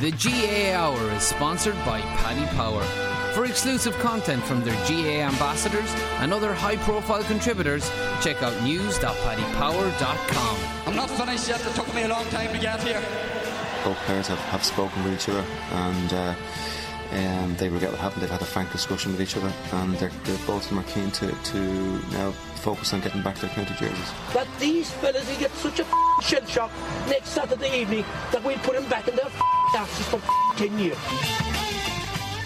The GA Hour is sponsored by Paddy Power. For exclusive content from their GA ambassadors and other high profile contributors, check out news.paddypower.com. I'm not finished yet. It took me a long time to get here. both players have, have spoken with each other and uh, um, they regret what happened. They've had a frank discussion with each other and they're, they're, both of them are keen to, to now focus on getting back their county jerseys. that these fellas will get such a f***ing shell shock next Saturday evening that we'll put them back in their for f***ing 10 years.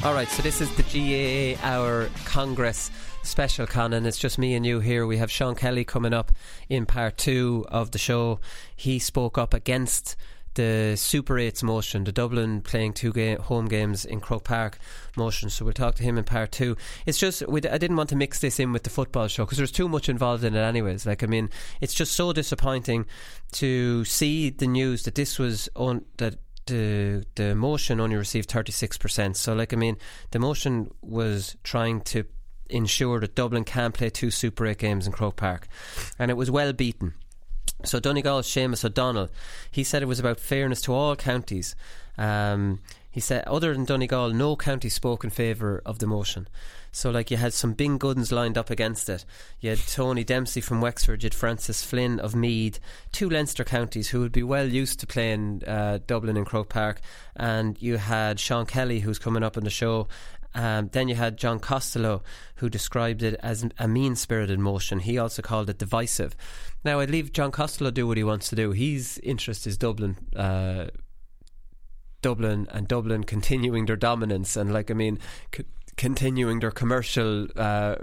All right, so this is the GAA Hour Congress special, Con, and it's just me and you here. We have Sean Kelly coming up in part two of the show. He spoke up against the Super 8's motion, the Dublin playing two ga- home games in Croke Park motion. So we'll talk to him in part two. It's just, we, I didn't want to mix this in with the football show because there's too much involved in it, anyways. Like, I mean, it's just so disappointing to see the news that this was on that the the motion only received 36%. So like I mean the motion was trying to ensure that Dublin can play two Super 8 games in Croke Park and it was well beaten. So Donegal's Seamus O'Donnell, he said it was about fairness to all counties. Um, he said, other than Donegal, no county spoke in favour of the motion. So, like, you had some big guns lined up against it. You had Tony Dempsey from Wexford, you had Francis Flynn of Meath, two Leinster counties who would be well used to playing uh, Dublin and Croke Park, and you had Sean Kelly, who's coming up on the show. Um, then you had John Costello, who described it as a mean spirited motion. He also called it divisive. Now, I'd leave John Costello do what he wants to do. His interest is Dublin. Uh, Dublin and Dublin continuing their dominance and like I mean c- continuing their commercial uh,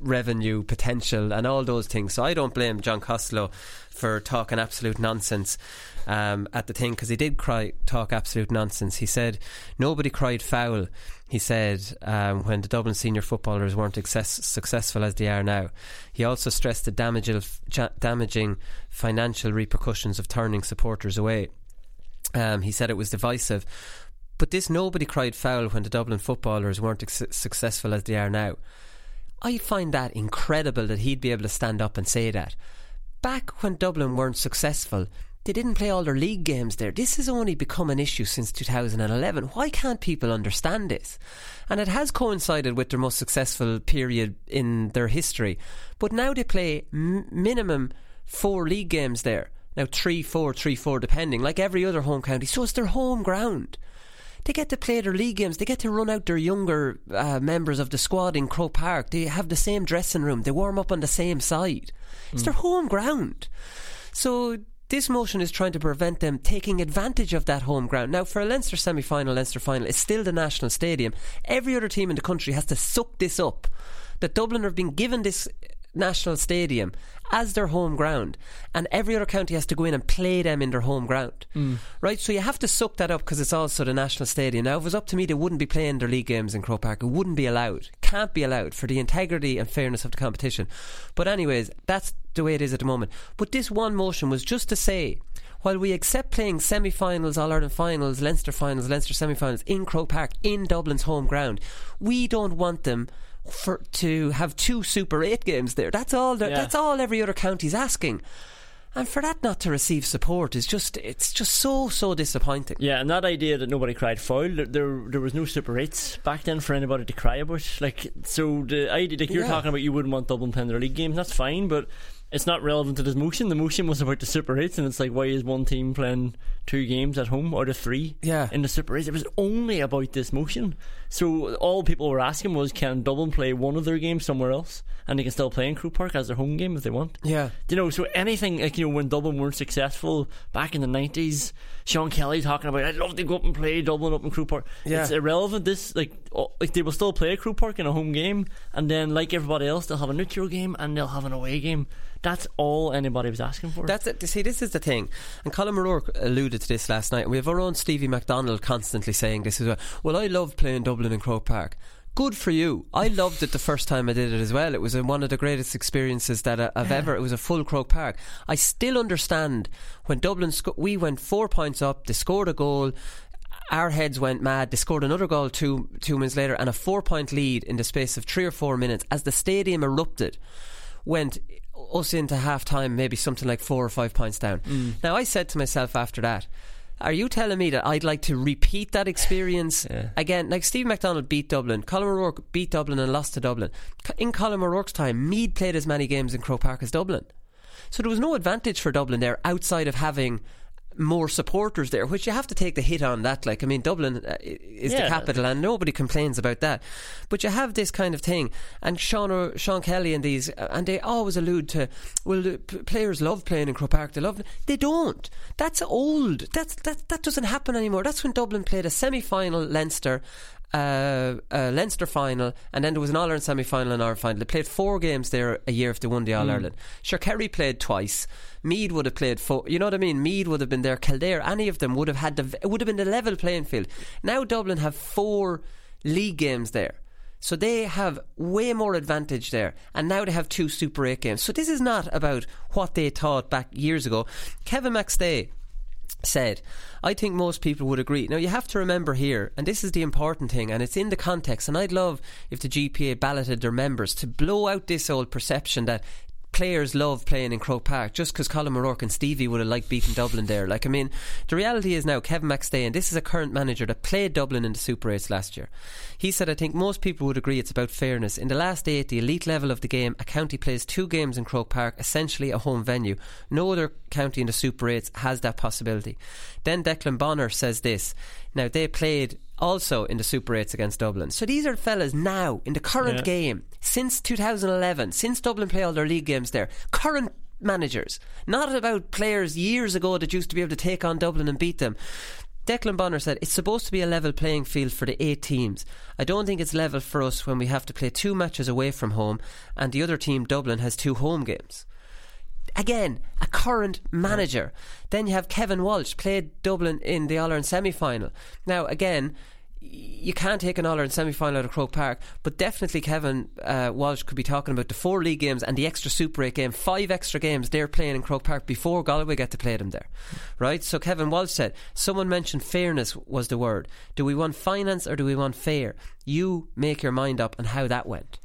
revenue potential and all those things. So I don't blame John Costello for talking absolute nonsense um, at the thing because he did cry talk absolute nonsense. He said nobody cried foul. He said um, when the Dublin senior footballers weren't success- successful as they are now. He also stressed the damaging financial repercussions of turning supporters away. Um, he said it was divisive. But this nobody cried foul when the Dublin footballers weren't ex- successful as they are now. I find that incredible that he'd be able to stand up and say that. Back when Dublin weren't successful, they didn't play all their league games there. This has only become an issue since 2011. Why can't people understand this? And it has coincided with their most successful period in their history. But now they play m- minimum four league games there. Now, three, four, three, four, depending, like every other home county. So it's their home ground. They get to play their league games. They get to run out their younger uh, members of the squad in Croke Park. They have the same dressing room. They warm up on the same side. It's their home ground. So this motion is trying to prevent them taking advantage of that home ground. Now, for a Leinster semi final, Leinster final, it's still the national stadium. Every other team in the country has to suck this up. That Dublin have been given this national stadium as their home ground, and every other county has to go in and play them in their home ground. Mm. Right? So you have to suck that up because it's also the national stadium. Now, if it was up to me, they wouldn't be playing their league games in Croke Park. It wouldn't be allowed. can't be allowed for the integrity and fairness of the competition. But anyways, that's the way it is at the moment. But this one motion was just to say while we accept playing semi finals, All Ireland finals, Leinster finals, Leinster semi finals in Croke Park in Dublin's home ground, we don't want them for to have two Super 8 games there. That's all yeah. that's all every other county's asking. And for that not to receive support is just it's just so so disappointing. Yeah, and that idea that nobody cried foul, there there, there was no super eights back then for anybody to cry about. Like so the idea like you're yeah. talking about you wouldn't want Dublin playing their league games, that's fine, but it's not relevant to this motion. The motion was about the Super 8s, and it's like, why is one team playing two games at home out of three yeah. in the Super 8s? It was only about this motion. So all people were asking was, can Dublin play one of their games somewhere else? And they can still play in Croke Park as their home game if they want. Yeah. You know, so anything, like, you know, when Dublin weren't successful back in the 90s, Sean Kelly talking about, I'd love to go up and play Dublin up in Croke Park. Yeah. It's irrelevant. This, like, like they will still play a Croke Park in a home game, and then, like everybody else, they'll have a neutral game and they'll have an away game. That's all anybody was asking for. That's it. See, this is the thing, and Colin O'Rourke alluded to this last night. We have our own Stevie McDonnell constantly saying this as well. Well, I love playing Dublin and Croke Park. Good for you. I loved it the first time I did it as well. It was one of the greatest experiences that uh, I've ever. It was a full Croke Park. I still understand when Dublin. Sco- we went four points up. They scored a goal our heads went mad. They scored another goal two two minutes later and a four point lead in the space of three or four minutes as the stadium erupted. Went us into half time, maybe something like four or five points down. Mm. Now, I said to myself after that, are you telling me that I'd like to repeat that experience yeah. again? Like Steve McDonnell beat Dublin, Colin O'Rourke beat Dublin and lost to Dublin. In Colin O'Rourke's time, Meath played as many games in Croke Park as Dublin. So there was no advantage for Dublin there outside of having more supporters there, which you have to take the hit on that. Like, I mean, Dublin uh, is yeah. the capital, and nobody complains about that. But you have this kind of thing, and Sean or Sean Kelly and these, uh, and they always allude to, well, the players love playing in Croke Park. They love. They don't. That's old. That's that that doesn't happen anymore. That's when Dublin played a semi-final Leinster uh, a Leinster final, and then there was an All Ireland semi final and Ireland final. They played four games there a year if they won the All mm. Ireland. Sure, Kerry played twice. Meath would have played four. You know what I mean? Meath would have been there. Kildare, any of them would have had the. It would have been a level playing field. Now Dublin have four league games there. So they have way more advantage there. And now they have two Super 8 games. So this is not about what they thought back years ago. Kevin McStay said, I think most people would agree. Now, you have to remember here, and this is the important thing, and it's in the context, and I'd love if the GPA balloted their members to blow out this old perception that players love playing in Croke Park just because Colin O'Rourke and Stevie would have liked beating Dublin there. Like, I mean, the reality is now Kevin McStay, and this is a current manager that played Dublin in the Super 8s last year. He said, I think most people would agree it's about fairness. In the last eight, the elite level of the game, a county plays two games in Croke Park, essentially a home venue. No other county in the Super 8s has that possibility. Then Declan Bonner says this. Now, they played also in the Super 8s against Dublin. So these are fellas now in the current yeah. game since 2011, since Dublin play all their league games there. Current managers, not about players years ago that used to be able to take on Dublin and beat them. Declan Bonner said it's supposed to be a level playing field for the eight teams. I don't think it's level for us when we have to play two matches away from home and the other team, Dublin, has two home games again, a current manager. Then you have Kevin Walsh, played Dublin in the All Ireland semi final. Now, again, you can't take an All Ireland semi final out of Croke Park, but definitely Kevin uh, Walsh could be talking about the four league games and the extra Super 8 game, five extra games they're playing in Croke Park before Galway get to play them there. Right? So Kevin Walsh said, someone mentioned fairness was the word. Do we want finance or do we want fair? You make your mind up on how that went.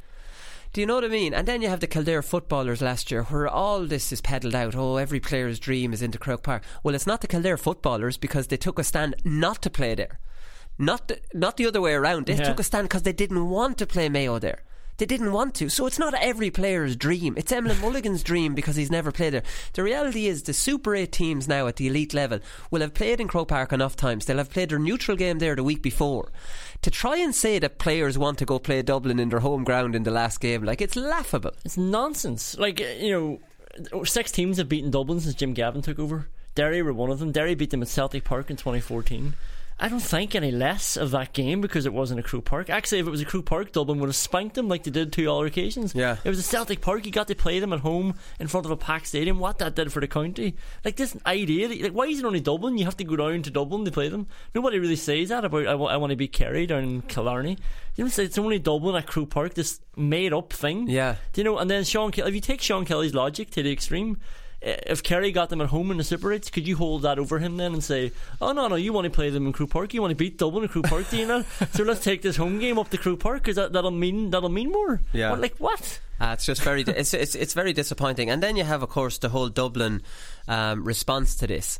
Do you know what I mean? And then you have the Kildare footballers last year where all this is peddled out. Oh, every player's dream is into Croke Park. Well, it's not the Kildare footballers because they took a stand not to play there. Not the, not the other way around. They yeah. took a stand because they didn't want to play Mayo there. They didn't want to. So it's not every player's dream. It's Emlyn Mulligan's dream because he's never played there. The reality is the Super 8 teams now at the elite level will have played in Croke Park enough times. They'll have played their neutral game there the week before. To try and say that players want to go play Dublin in their home ground in the last game, like it's laughable. It's nonsense. Like, uh, you know, uh, six teams have beaten Dublin since Jim Gavin took over. Derry were one of them. Derry beat them at Celtic Park in 2014. I don't think any less of that game because it wasn't a Croke Park. Actually, if it was a Croke Park, Dublin would have spanked them like they did two other occasions. Yeah. It was a Celtic Park. You got to play them at home in front of a packed stadium. What that did for the county. Like this idea, that, like why is it only Dublin? You have to go down to Dublin to play them. Nobody really says that about I, want to be Kerry down in Killarney. You say it's only Dublin at Croke Park. This made up thing. Yeah. Do you know? And then Sean, Kelly, if you take Sean Kelly's logic to the extreme, if Kerry got them at home in the Super 8s, could you hold that over him then and say, oh, no, no, you want to play them in Croke Park, you want to beat Dublin in Croke Park, do you know? so let's take this home game up to Croke Park because that, that'll, mean, that'll mean more. Yeah. What, like, what? Uh, it's just very, it's, it's, it's very disappointing. And then you have, of course, the whole Dublin um, response to this.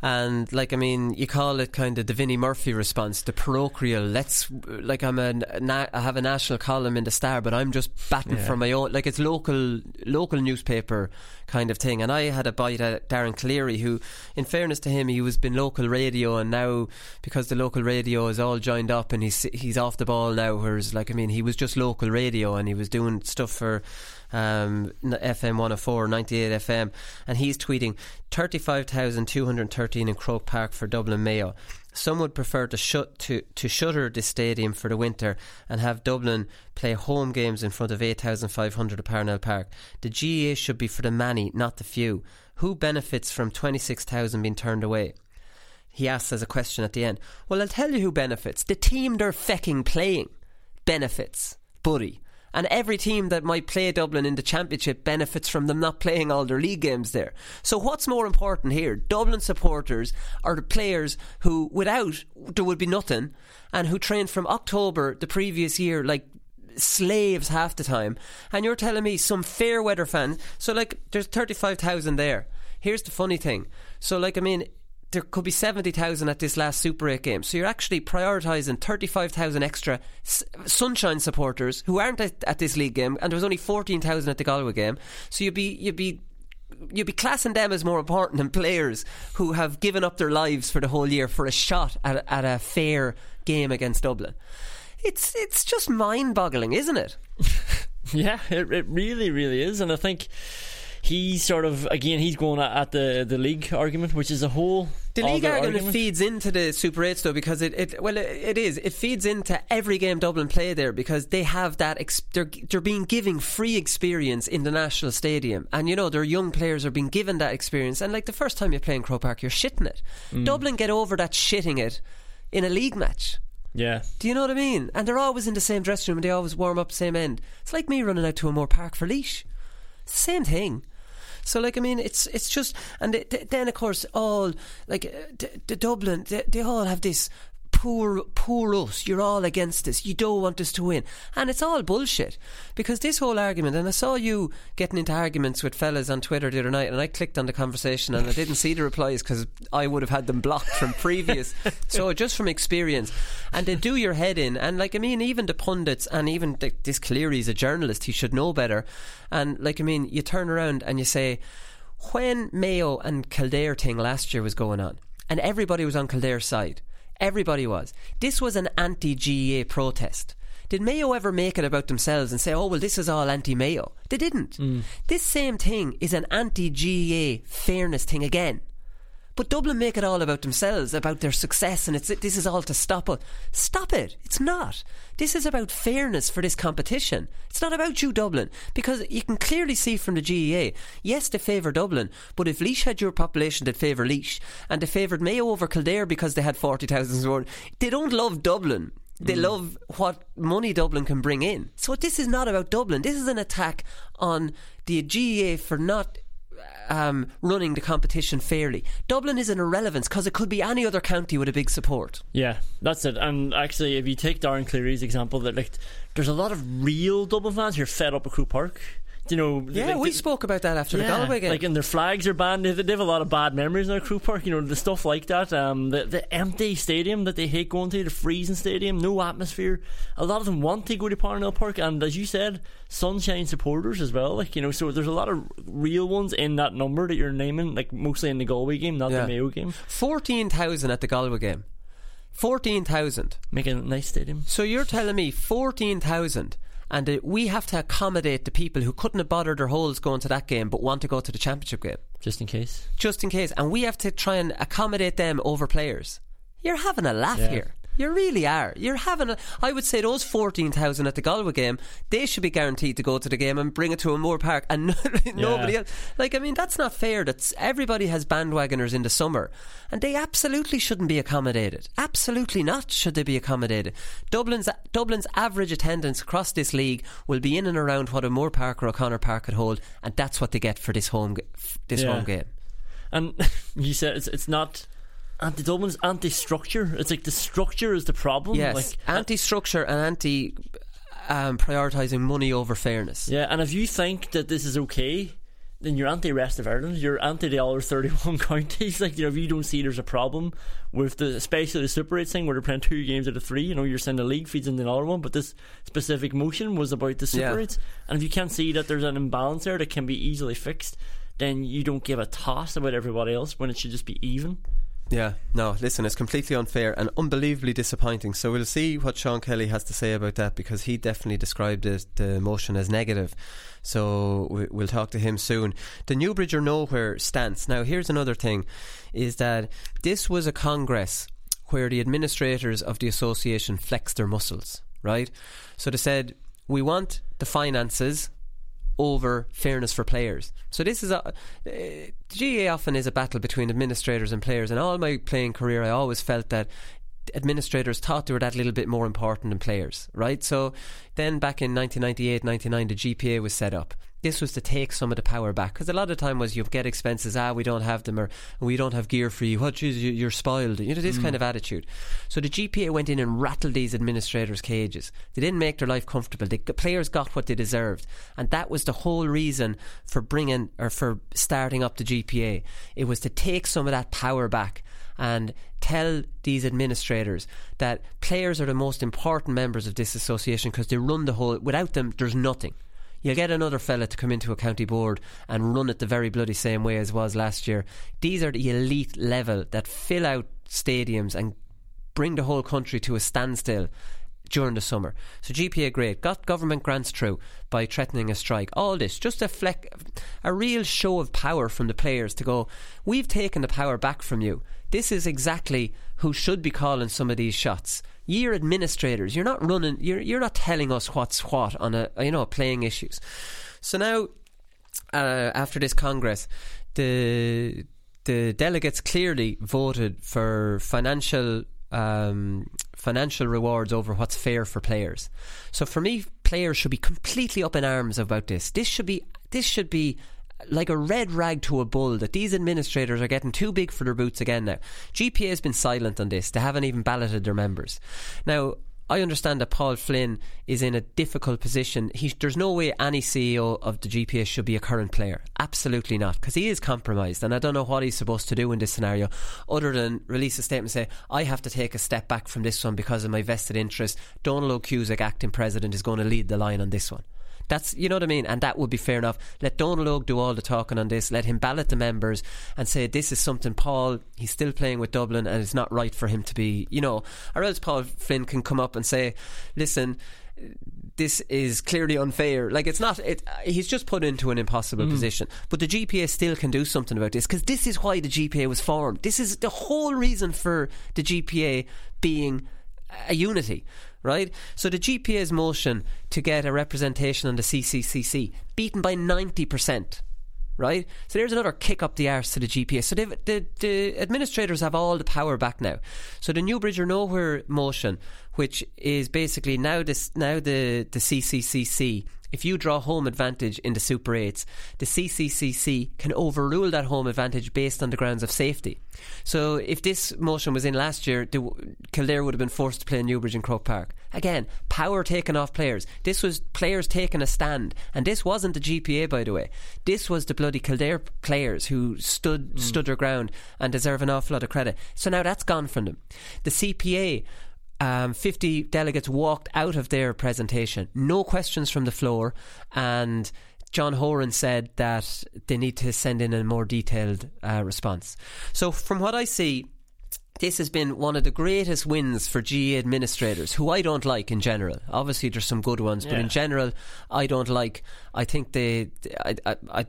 And like I mean, you call it kind of the Vinnie Murphy response, the parochial. Let's like I'm a na- I have a national column in the Star, but I'm just batting yeah. for my own. Like it's local local newspaper kind of thing. And I had a bite at Darren Cleary, who, in fairness to him, he was been local radio, and now because the local radio is all joined up and he's he's off the ball now. Whereas like I mean, he was just local radio and he was doing stuff for um, FM 104, 98 FM, and he's tweeting 35,213 in Croke Park for Dublin Mayo. Some would prefer to shut to, to shutter the stadium for the winter and have Dublin play home games in front of 8,500 at Parnell Park. The GAA should be for the many, not the few. Who benefits from 26,000 being turned away? He asks as a question at the end. Well, I'll tell you who benefits. The team they're fecking playing benefits. Buddy and every team that might play Dublin in the Championship benefits from them not playing all their league games there. So, what's more important here? Dublin supporters are the players who, without, there would be nothing, and who trained from October the previous year like slaves half the time. And you're telling me some fair weather fans. So, like, there's 35,000 there. Here's the funny thing. So, like, I mean, there could be 70,000 at this last Super 8 game. So you're actually prioritising 35,000 extra s- Sunshine supporters who aren't at, at, this league game, and there was only 14,000 at the Galway game. So you'd be, you'd be you'd be classing them as more important than players who have given up their lives for the whole year for a shot at, at a fair game against Dublin. It's it's just mind boggling, isn't it? yeah, it, it really, really is. And I think he's sort of again he's going at the the league argument, which is a whole. The league argument, argument, feeds into the Super 8 though because it, it well it, it is it feeds into every game Dublin play there because they have that ex- they're they're being given free experience in the national stadium and you know their young players are being given that experience and like the first time you play in Croke Park you're shitting it. Mm. Dublin get over that shitting it in a league match. Yeah. Do you know what I mean? And they're always in the same dressing room and they always warm up the same end. It's like me running out to O'Moore Park for Laois. Same thing. So like I mean, it's it's just and then of course all like uh, the, the Dublin they, they all have this poor, poor us. You're all against us. You don't want us to win. And it's all bullshit. Because this whole argument, and I saw you getting into arguments with fellas on Twitter the other night, and I clicked on the conversation and I didn't see the replies because I would have had them blocked from previous. so just from experience. And they do your head in. And like, I mean, even the pundits, and even the, this Cleary's a journalist, he should know better. And like, I mean, you turn around and you say, when Mayo and Kildare thing last year was going on, and everybody was on Kildare's side, Everybody was. This was an anti GAA protest. Did Mayo ever make it about themselves and say, oh, well, this is all anti Mayo? They didn't. Mm. This same thing is an anti GAA fairness thing again. But Dublin make it all about themselves, about their success, and it's this is all to stop it. Stop it! It's not. This is about fairness for this competition. It's not about you, Dublin, because you can clearly see from the GAA. Yes, they favour Dublin, but if Laois had your population, they'd favour Laois, and they favoured Mayo over Kildare because they had forty thousand more. They don't love Dublin. They mm. love what money Dublin can bring in. So this is not about Dublin. This is an attack on the GAA for not um, running the competition fairly. Dublin is an irrelevance because it could be any other county with a big support. Yeah, that's it. And actually, if you take Darren Cleary's example, that like there's a lot of real Dublin fans who are fed up with Croke Park you know, yeah, like we spoke about that after yeah, the Galway game. Like, and their flags are banned. They, they have a lot of bad memories in their Croke Park. You know, the stuff like that. Um, the the empty stadium that they hate going to, the freezing stadium, no atmosphere. A lot of them want to go to Parnell Park, and as you said, sunshine supporters as well. Like you know, so there's a lot of real ones in that number that you're naming. Like mostly in the Galway game, not yeah. the Mayo game. Fourteen thousand at the Galway game. Fourteen thousand. Making a nice stadium. So you're telling me fourteen thousand and uh, we have to accommodate the people who couldn't have bothered their holes going to that game but want to go to the championship game. Just in case. Just in case. And we have to try and accommodate them over players. you're having a laugh Yeah. here. You really are. You're having a. I would say those 14,000 at the Galway game, they should be guaranteed to go to the game and bring it to O'Moore Park and nobody else. Like, I mean, that's not fair. That's Everybody has bandwagoners in the summer and they absolutely shouldn't be accommodated. Absolutely not should they be accommodated. Dublin's, Dublin's average attendance across this league will be in and around what O'Moore Park or O'Connor Park could hold and that's what they get for this home, this Yeah. home game. And you said it's it's not anti Dublin's anti structure. It's like the structure is the problem. Yes, Like anti-structure and anti um, prioritising money over fairness. Yeah, and if you think that this is okay, then you're anti rest of Ireland. You're anti the other thirty one counties. Like you know, if you don't see there's a problem with the especially the Super Eight thing where they're playing two games out of three, you know, you're saying the league feeds into another one, but this specific motion was about the Super Yeah. And if you can't see that there's an imbalance there that can be easily fixed, then you don't give a toss about everybody else when it should just be even. Yeah, no, listen, it's completely unfair and unbelievably disappointing. So we'll see what Sean Kelly has to say about that because he definitely described it, the motion as negative. So we- we'll talk to him soon. The Newbridge or Nowhere stance. Now, here's another thing is that this was a congress where the administrators of the association flexed their muscles, right? So they said, we want the finances over fairness for players. So this is a uh, GA often is a battle between administrators and players. And all my playing career, I always felt that administrators thought they were that little bit more important than players, right? So then back in 1998, 99, the GPA was set up. This was to take some of the power back because a lot of time was you get expenses. Ah, we don't have them, or we don't have gear for you. What? You- you're spoiled. You know this kind of attitude. So the GPA went in and rattled these administrators' cages. They didn't make their life comfortable. The players got what they deserved, and that was the whole reason for bringing or for starting up the GPA. It was to take some of that power back and tell these administrators that players are the most important members of this association because they run the whole. Without them, there's nothing. You'll get another fella to come into a county board and run it the very bloody same way as was last year. These are the elite level that fill out stadiums and bring the whole country to a standstill during the summer. So GPA great, got government grants through by threatening a strike. All this just a fleck, a real show of power from the players to go. We've taken the power back from you. This is exactly who should be calling some of these shots. You're administrators. You're not running. You're you're not telling us what's what on a you know playing issues. So now uh, after this Congress, the the delegates clearly voted for financial um, financial rewards over what's fair for players. So for me, players should be completely up in arms about this. This should be this should be like a red rag to a bull that these administrators are getting too big for their boots again now. GPA has been silent on this. They haven't even balloted their members. Now, I understand that Paul Flynn is in a difficult position. He, there's no way any CEO of the GPA should be a current player. Absolutely not, because he is compromised, and I don't know what he's supposed to do in this scenario, other than release a statement and say, "I have to take a step back from this one because of my vested interest." Donal Óg Cusack, acting president, is going to lead the line on this one. That's you know what I mean, and that would be fair enough. Let Donal Óg do all the talking on this. Let him ballot the members and say this is something Paul he's still playing with Dublin and it's not right for him to be, you know, or else Paul Flynn can come up and say, listen. This is clearly unfair. Like it's not. It, uh, he's just put into an impossible mm. position. But the GPA still can do something about this because this is why the GPA was formed. This is the whole reason for the GPA being a unity, right? So the GPA's motion to get a representation on the CCCC beaten by 90%. Right, so there's another kick up the arse to the GPA. So the the administrators have all the power back now. So the Newbridge or Nowhere motion, which is basically now this now the the CCCC. If you draw home advantage in the Super 8s, the CCCC can overrule that home advantage based on the grounds of safety. So if this motion was in last year, the, Kildare would have been forced to play Newbridge and Croke Park. Again, power taken off players. This was players taking a stand. And this wasn't the GPA, by the way. This was the bloody Kildare players who stood, hmm. stood their ground and deserve an awful lot of credit. So now that's gone from them. The CPA um, 50 delegates walked out of their presentation. No questions from the floor. And John Horan said that they need to send in a more detailed uh, response. So, from what I see, this has been one of the greatest wins for GA administrators, who I don't like in general. Obviously, there's some good ones, but in general, I don't like. I think they. I, I, I,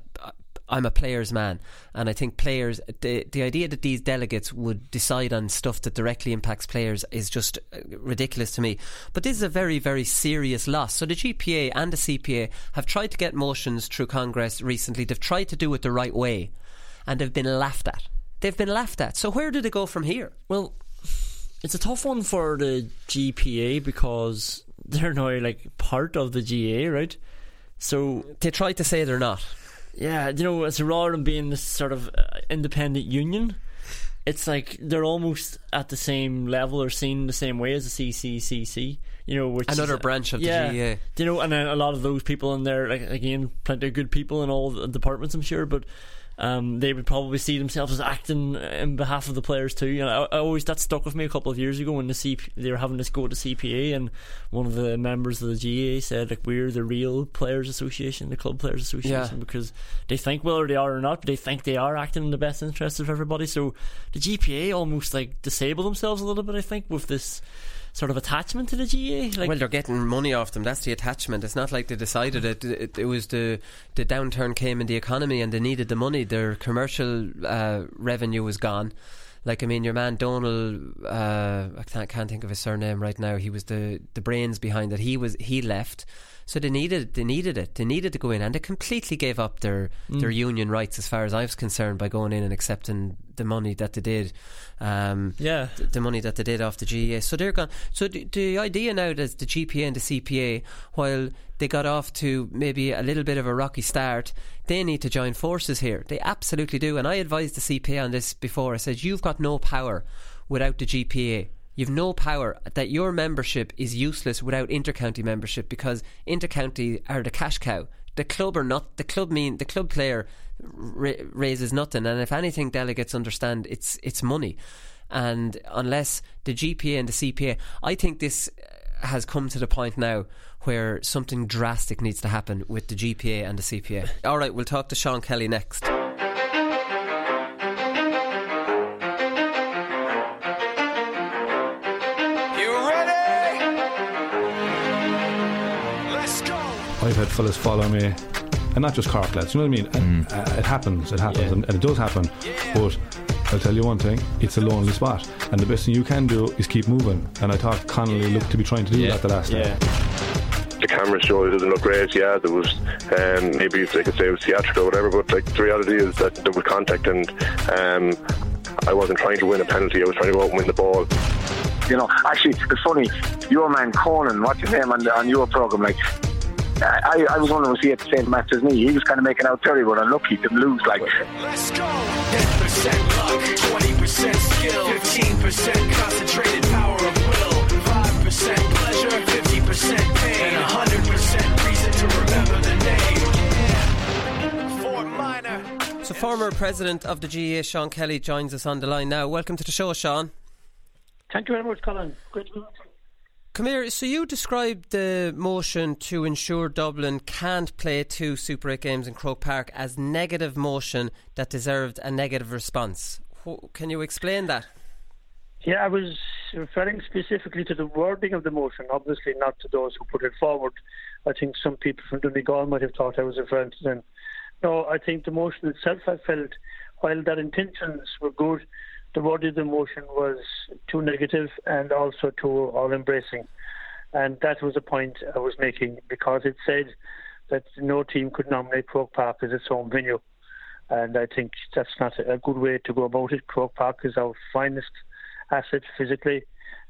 I'm a player's man, and I think players. The the idea that these delegates would decide on stuff that directly impacts players is just uh, ridiculous to me. But this is a very very serious loss. So the GPA and the CPA have tried to get motions through Congress recently. They've tried to do it the right way, and they've been laughed at. They've been laughed at. So where do they go from here? Well, it's a tough one for the GPA because they're now like part of the GA, right? So they try to say they're not. Yeah, you know, it's rather than being this sort of uh, independent union, it's like they're almost at the same level or seen the same way as the CCCC. You know, which another is, branch of yeah, the GAA. You know, and then a lot of those people in there, like again, plenty of good people in all the departments, I'm sure, but um, they would probably see themselves as acting in behalf of the players too. You know, I, I, always that stuck with me a couple of years ago when the CP, they were having this go to CPA, and one of the members of the GA said like we're the real players association, the club players association, yeah. because they think whether they are or not, but they think they are acting in the best interest of everybody. So the GPA almost like disable themselves a little bit, I think, with this sort of attachment to the GA. Like well, they're getting money off them. That's the attachment. It's not like they decided it. It, it was the the downturn came in the economy and they needed the money. Their commercial uh, revenue was gone. Like I mean, your man Donald, uh, I can't, can't think of his surname right now. He was the the brains behind it. He was he left. So they needed they needed it. They needed to go in, and they completely gave up their mm. their union rights, as far as I was concerned, by going in and accepting the money that they did. Um, yeah, the, the, money that they did off the GAA. So they're gone. So the, the idea now that the GPA and the CPA, while they got off to maybe a little bit of a rocky start, they need to join forces here. They absolutely do. And I advised the CPA on this before. I said you've got no power without the GPA. You've no power that your membership is useless without intercounty membership because intercounty are the cash cow. The club are not the club mean the club player ra- raises nothing, and if anything, delegates understand it's it's money, and unless the GPA and the CPA, I think this has come to the point now where something drastic needs to happen with the GPA and the CPA. All right, we'll talk to Sean Kelly next. I've had fellas follow me, and not just Cork lads. You know what I mean? And, mm. uh, it happens. It happens, yeah. and, and, it does happen. But I'll tell you one thing: it's a lonely spot, and the best thing you can do is keep moving. And I thought Connolly looked to be trying to do yeah. that the last yeah. time the camera show it didn't look great. Yeah, there was um, maybe if they could say it was theatrical or whatever, but like the reality is that there was contact, and um, I wasn't trying to win a penalty. I was trying to go out and win the ball. You know, actually, it's funny. Your man Conan, what's his name on, the, on your program? Like I, I was wondering was he at the same match as me? He was kind of making out terrible and unlucky to lose. Like, let's go. 10% luck, 20% skill, 15% concentrated power of will, 5% pleasure, 50% pain, and 100% reason to remember the name. Fort Minor. So, former president of the GA, Sean Kelly, joins us on the line now. Welcome to the show, Sean. Thank you very much, Colin. Great to be with you. Come here. So you described the motion to ensure Dublin can't play two Super 8 games in Croke Park as negative motion that deserved a negative response. Can you explain that? Yeah, I was referring specifically to the wording of the motion, obviously not to those who put it forward. I think some people from Donegal might have thought I was referring to them. No, I think the motion itself, I felt, while their intentions were good, the wording of the motion was too negative and also too all embracing. And that was the point I was making because it said that no team could nominate Croke Park as its home venue. And I think that's not a good way to go about it. Croke Park is our finest asset physically.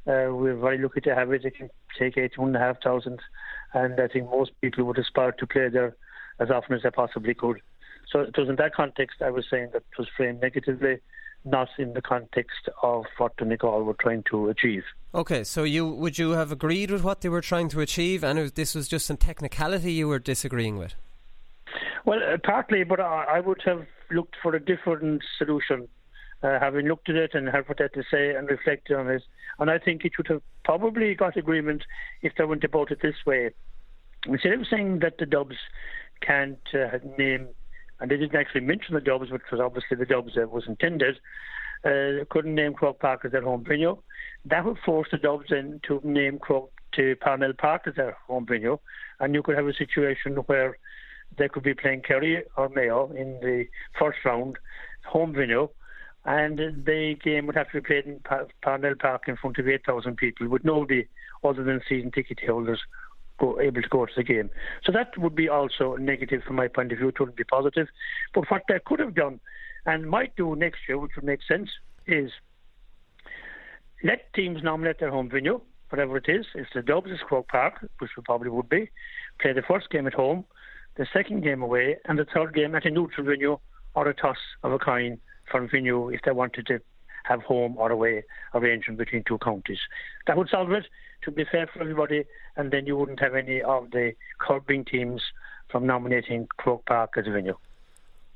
Uh, we're very lucky to have it. It can take 81,500, and I think most people would aspire to play there as often as they possibly could. So it was in that context I was saying that it was framed negatively not in the context of what Donegal were trying to achieve. Okay, so you would you have agreed with what they were trying to achieve, and this was just some technicality you were disagreeing with? Well, uh, partly, but I, I, would have looked for a different solution. Uh, having looked at it and heard what they had to say and reflected on it, and I think it would have probably got agreement if they went about it this way. Instead of saying that the Dubs can't uh, name and they didn't actually mention the Dubs, which was obviously the Dubs that was intended. Uh, couldn't name Croke Park as their home venue. That would force the Dubs then to name Croke to Parnell Park as their home venue, and you could have a situation where they could be playing Kerry or Mayo in the first round, home venue, and the game would have to be played in Parnell Park in front of 8,000 people with nobody other than season ticket holders go, able to go to the game. So that would be also negative from my point of view. It wouldn't be positive. But what they could have done and might do next year, which would make sense, is let teams nominate their home venue, whatever it is. If the Dubs is Croke Park, which we probably would be, play the first game at home, the second game away, and the third game at a neutral venue or a toss of a coin from venue if they wanted to have home or away arrangement between two counties. That would solve it to be fair for everybody, and then you wouldn't have any of the curbing teams from nominating Croke Park as a venue.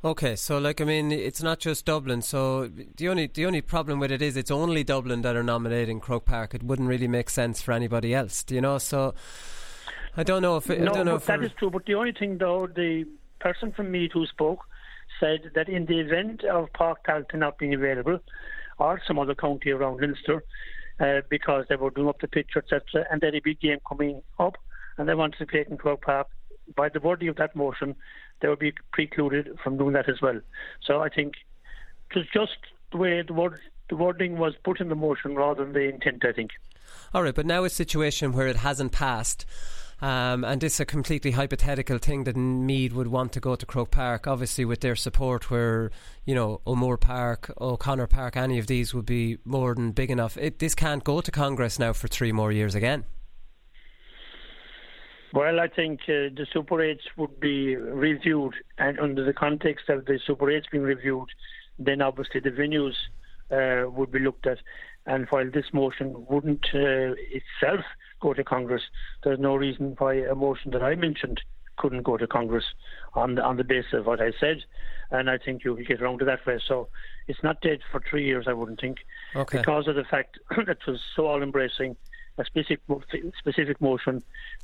Okay, so like I mean, it's not just Dublin. So the only the only problem with it is it's only Dublin that are nominating Croke Park. It wouldn't really make sense for anybody else, do you know? So I don't know if it, no, I don't know but that is true. But the only thing, though, the person from Meath who spoke said that in the event of Park Tailteann not being available, or some other county around Leinster, uh, because they were doing up the pitch, etc., and there'd be a game coming up, and they wanted to play it in Croke Park. By the wording of that motion, they would be precluded from doing that as well. So I think it was just the way the word the wording was put in the motion rather than the intent. I think. All right, but now a situation where it hasn't passed. Um, and it's a completely hypothetical thing that Meath would want to go to Croke Park, obviously with their support, where you know O'Moore Park, O'Connor Park, any of these would be more than big enough. It, this can't go to Congress now for three more years again. Well, I think uh, the Super 8s would be reviewed, and under the context of the Super 8s being reviewed, then obviously the venues uh, would be looked at. And while this motion wouldn't uh, itself go to Congress. There's no reason why a motion that I mentioned couldn't go to Congress on the, on the basis of what I said, and I think you will get around to that way. So it's not dead for three years, I wouldn't think, okay. because of the fact that it was so all embracing. A specific specific motion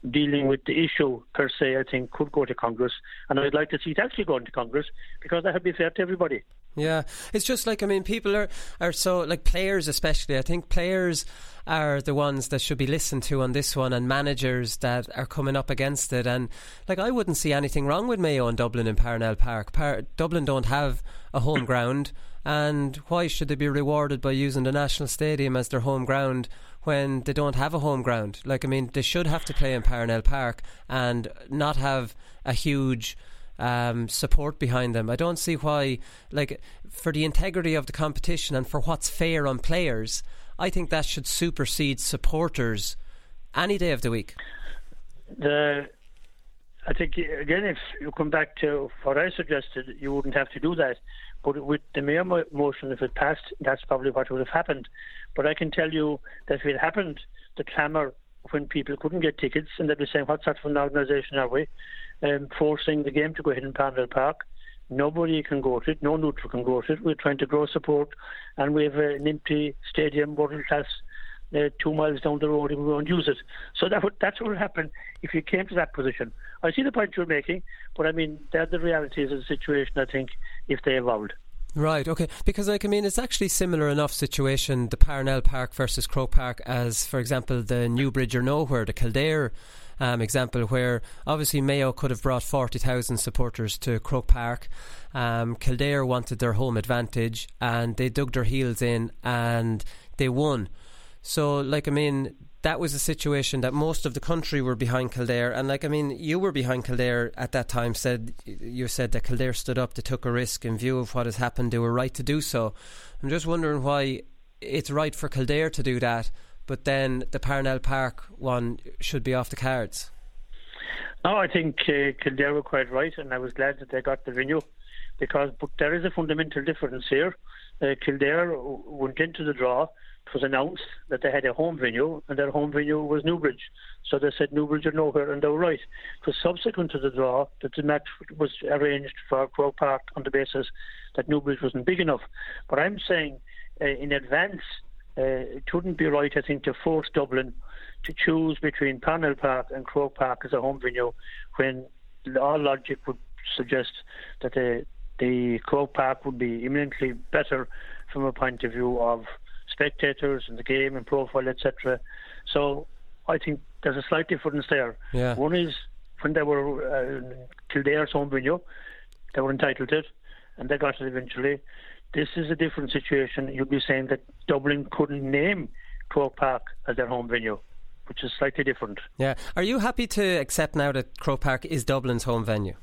dealing with the issue per se, I think, could go to Congress, and I'd like to see it actually going to Congress because that would be fair to everybody. Yeah, it's just like I mean, people are are so like players, especially. I think players are the ones that should be listened to on this one, and managers that are coming up against it. And like, I wouldn't see anything wrong with Mayo and Dublin in Parnell Park. Par- Dublin don't have a home ground, and why should they be rewarded by using the National Stadium as their home ground? when they don't have a home ground. Like, I mean, they should have to play in Parnell Park and not have a huge um, support behind them. I don't see why, like, for the integrity of the competition and for what's fair on players, I think that should supersede supporters any day of the week. The I think again, if you come back to what I suggested, you wouldn't have to do that. But with the Mayo motion, if it passed, that's probably what would have happened. But I can tell you that if it happened, the clamour when people couldn't get tickets and they'd be saying, "What sort of an organisation are we?" Um, forcing the game to go ahead in Parnell Park. Nobody can go to it. No neutral can go to it. We're trying to grow support, and we have an empty stadium, world class, uh, two miles down the road, and we won't use it. So that would, that's what would happen if you came to that position. I see the point you're making, but I mean, they're the realities of the situation. I think if they evolved. Right, okay. Because, like, I mean, it's actually similar enough situation, the Parnell Park versus Croke Park, as, for example, the Newbridge or Nowhere, the Kildare um, example, where obviously Mayo could have brought 40,000 supporters to Croke Park. Um, Kildare wanted their home advantage and they dug their heels in and they won. So, like, I mean, that was a situation that most of the country were behind Kildare, and like I mean, you were behind Kildare at that time. Said you said that Kildare stood up, they took a risk in view of what has happened. They were right to do so. I'm just wondering why it's right for Kildare to do that, but then the Parnell Park one should be off the cards. No, I think uh, Kildare were quite right, and I was glad that they got the venue because but there is a fundamental difference here. Uh, Kildare went into the draw it was announced that they had a home venue, and their home venue was Newbridge. So they said Newbridge or nowhere, and they were right. Was subsequent to the draw that the match was arranged for Croke Park on the basis that Newbridge wasn't big enough. But I'm saying uh, in advance, it wouldn't be right, I think, to force Dublin to choose between Parnell Park and Croke Park as a home venue when all logic would suggest that the, the Croke Park would be eminently better from a point of view of spectators and the game and profile, etc. So I think there's a slight difference there. Yeah. One is when they were uh, Kildare's home venue. They were entitled to it, and they got it eventually. This is a different situation. You'd be saying that Dublin couldn't name Croke Park as their home venue, which is slightly different. Yeah. Are you happy to accept now that Croke Park is Dublin's home venue?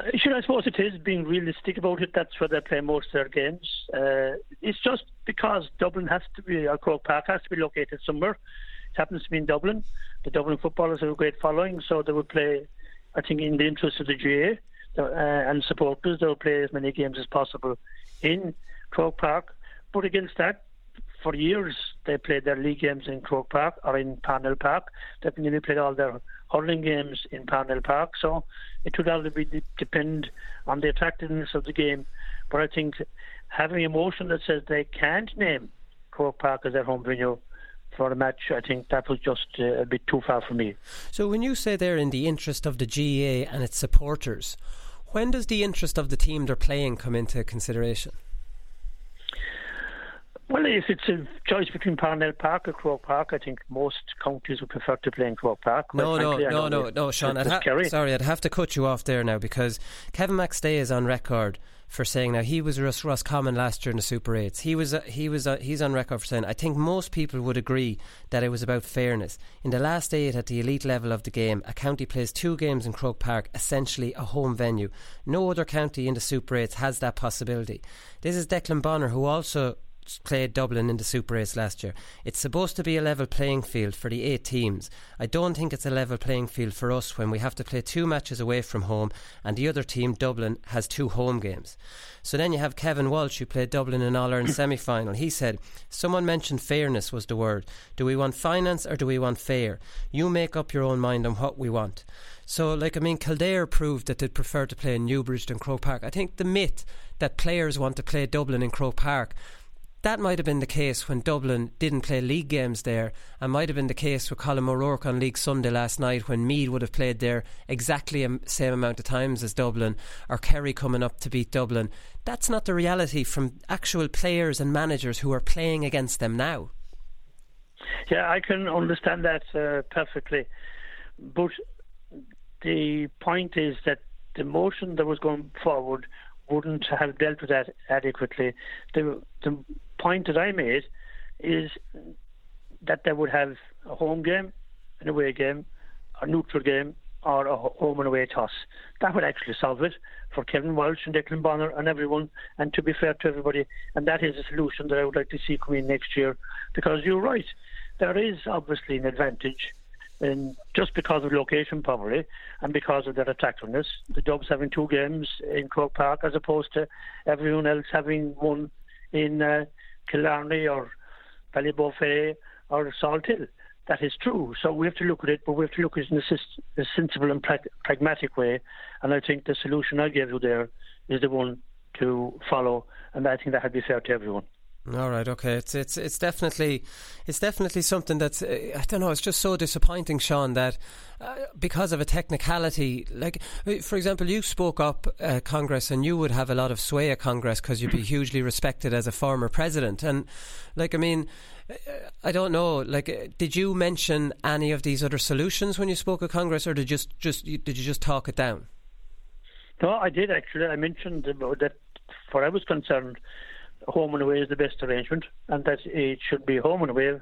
Uh, sure, I suppose it is being realistic about it. That's where they play most of their games. Uh, it's just because Dublin has to be, or Croke Park has to be located somewhere. It happens to be in Dublin. The Dublin footballers have a great following, so they would play, I think, in the interest of the GAA uh, and supporters, they'll play as many games as possible in Croke Park. But against that, for years they played their league games in Croke Park or in Parnell Park. They've nearly played all their hurling games in Parnell Park. So it would all be depend on the attractiveness of the game. But I think having a motion that says they can't name Croke Park as their home venue for a match, I think that was just uh, a bit too far for me. So when you say they're in the interest of the GAA and its supporters, when does the interest of the team they're playing come into consideration? Well, if it's a choice between Parnell Park or Croke Park, I think most counties would prefer to play in Croke Park. No, no, no, no, no, Sean. I'd ha- sorry, I'd have to cut you off there now because Kevin McStay is on record for saying now he was Ross Roscommon last year in the Super Eights. He was uh, he was uh, he's on record for saying I think most people would agree that it was about fairness. In the last eight at the elite level of the game, a county plays two games in Croke Park, essentially a home venue. No other county in the Super Eights has that possibility. This is Declan Bonner, who also played Dublin in the Super Eights last year. It's supposed to be a level playing field for the eight teams. I don't think it's a level playing field for us when we have to play two matches away from home and the other team, Dublin, has two home games. So then you have Kevin Walsh, who played Dublin in All Ireland semi final. He said, Someone mentioned fairness was the word. Do we want finance or do we want fair? You make up your own mind on what we want. So, like, I mean, Kildare proved that they'd prefer to play in Newbridge than Croke Park. I think the myth that players want to play Dublin in Croke Park that might have been the case when Dublin didn't play league games there, and might have been the case with Colm O'Rourke on League Sunday last night when Meath would have played there exactly the same amount of times as Dublin, or Kerry coming up to beat Dublin. That's not the reality from actual players and managers who are playing against them now. Yeah, I can understand that uh, perfectly. But the point is that the motion that was going forward wouldn't have dealt with that adequately. The, the point that I made is that they would have a home game, an away game, a neutral game, or a home and away toss. That would actually solve it for Kevin Walsh and Declan Bonner and everyone, and to be fair to everybody. And that is a solution that I would like to see come in next year, because you're right. There is obviously an advantage just because of location probably and because of their attractiveness. The Dubs having two games in Croke Park as opposed to everyone else having one in uh, Killarney or Ballybofey or Salthill. That is true. So we have to look at it, but we have to look at it in a, sensible and pra- pragmatic way. And I think the solution I gave you there is the one to follow, and I think that would be fair to everyone. All right, okay. It's it's it's definitely it's definitely something that's uh, I don't know. It's just so disappointing, Sean, that uh, because of a technicality, like uh, for example, you spoke up at Congress, and you would have a lot of sway at Congress because you'd be hugely respected as a former president, and like I mean. Uh, I don't know. Like, uh, did you mention any of these other solutions when you spoke at Congress, or did you just, just did you just talk it down? No, I did actually. I mentioned that, for I was concerned, home and away is the best arrangement, and that it should be home and away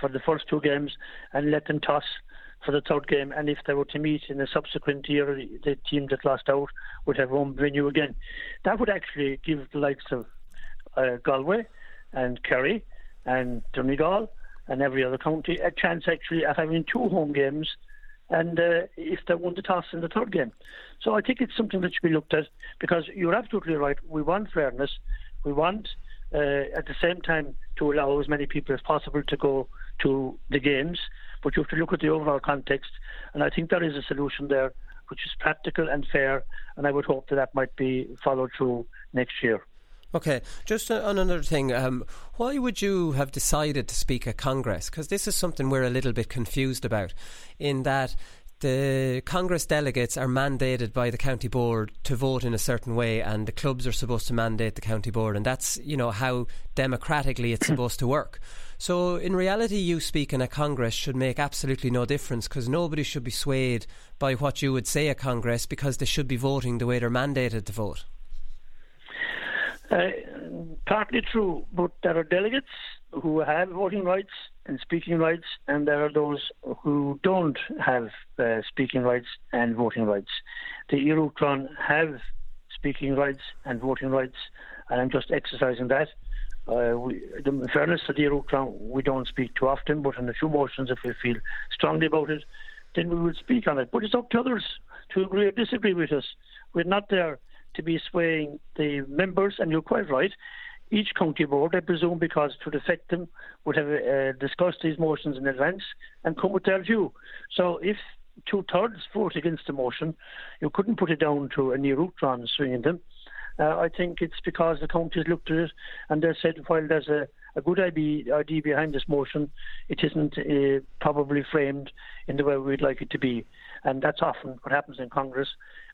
for the first two games, and let them toss for the third game. And if they were to meet in the subsequent year, the team that lost out would have home venue again. That would actually give the likes of uh, Galway and Kerry and Donegal and every other county a chance actually at having two home games and uh, if they won the toss in the third game. So I think it's something that should be looked at because you're absolutely right. We want fairness. We want, uh, at the same time, to allow as many people as possible to go to the games, but you have to look at the overall context. And I think there is a solution there which is practical and fair, and I would hope that that might be followed through next year. Okay, just on another thing, um, why would you have decided to speak at Congress? Because this is something we're a little bit confused about, in that the Congress delegates are mandated by the county board to vote in a certain way, and the clubs are supposed to mandate the county board, and that's you know how democratically it's supposed to work. So, in reality, you speaking at Congress should make absolutely no difference because nobody should be swayed by what you would say at Congress because they should be voting the way they're mandated to vote. Uh, partly true, but there are delegates who have voting rights and speaking rights, and there are those who don't have uh, speaking rights and voting rights. The Iarúchtán have speaking rights and voting rights, and I'm just exercising that. Uh, we, in fairness to the Iarúchtán, we don't speak too often, but on a few motions, if we feel strongly about it, then we would speak on it. But it's up to others to agree or disagree with us. We're not there to be swaying the members, and you're quite right. Each county board, I presume, because it would affect them, would have uh, discussed these motions in advance and come with their view. So if two thirds vote against the motion, you couldn't put it down to a Iarúchtán swinging them. Uh, I think it's because the counties looked at it and they said, while there's a, a good idea, idea behind this motion, it isn't uh, probably framed in the way we'd like it to be. And that's often what happens in Congress.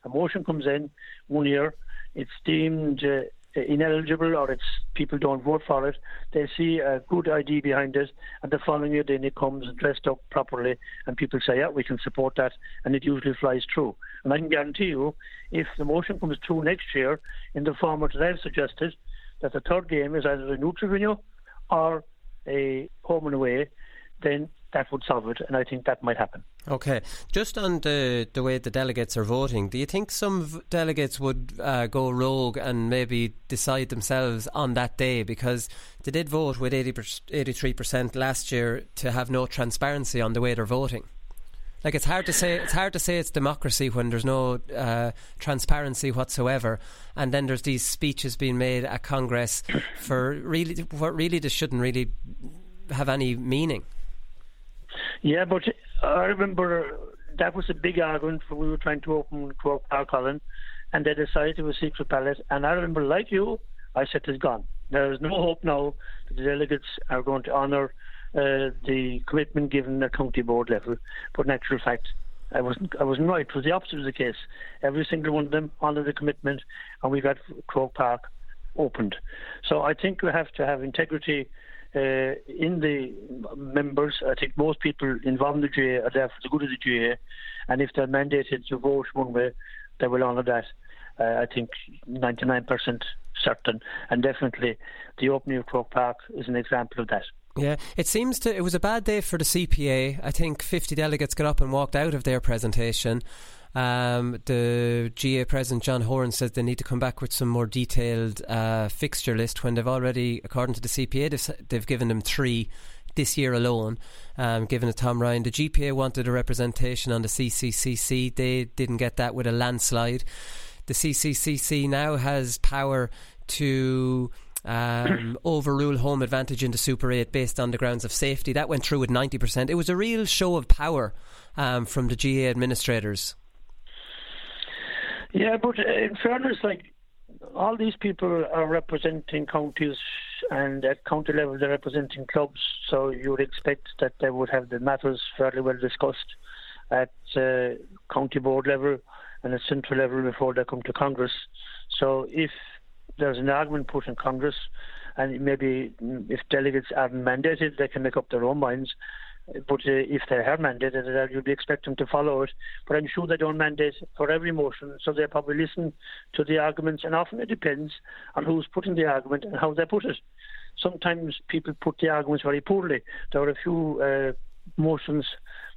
A motion comes in one year, it's deemed uh, ineligible or it's people don't vote for it. They see a good idea behind it, and the following year then it comes dressed up properly, and people say, "Yeah, we can support that," and it usually flies through. And I can guarantee you, if the motion comes through next year in the format that I've suggested, that the third game is either a neutral venue or a home and away, then that would solve it, and I think that might happen. Okay, just on the the way the delegates are voting, do you think some v- delegates would uh, go rogue and maybe decide themselves on that day because they did vote with 83 percent last year to have no transparency on the way they're voting? Like it's hard to say it's hard to say it's democracy when there's no uh, transparency whatsoever, and then there's these speeches being made at Congress for really what really just shouldn't really have any meaning. Yeah, but I remember that was a big argument when we were trying to open Croke Park Colm, and they decided it was secret ballot. And I remember, like you, I said it's gone. There is no hope now that the delegates are going to honour uh, the commitment given at county board level. But in actual fact, I wasn't. I wasn't right. It was the opposite of the case. Every single one of them honoured the commitment, and we got Croke Park opened. So I think we have to have integrity uh, in the members, I think most people involved in the GAA are there for the good of the GAA, and if they're mandated to vote one way, they will honour that. Uh, I think 99% certain, and definitely the opening of Croke Park is an example of that. Yeah, it seems to. It was a bad day for the CPA. I think 50 delegates got up and walked out of their presentation. Um, the GAA president John Horan says they need to come back with some more detailed uh, fixture list when they've already, according to the CPA, they've, they've given them three this year alone, um, given to Tom Ryan. The GPA wanted a representation on the CCCC. They didn't get that with a landslide. The CCCC now has power to um, overrule home advantage into Super 8 based on the grounds of safety. That went through with 90%. It was a real show of power um, from the GAA administrators. Yeah, but in fairness, like all these people are representing counties, and at county level they're representing clubs. So you would expect that they would have the matters fairly well discussed at uh, county board level and at central level before they come to Congress. So if there's an argument put in Congress, and maybe if delegates aren't mandated, they can make up their own minds. But uh, if they are mandated, uh, you'd be expecting them to follow it. But I'm sure they don't mandate for every motion, so they probably listen to the arguments, and often it depends on who's putting the argument and how they put it. Sometimes people put the arguments very poorly. There were a few uh, motions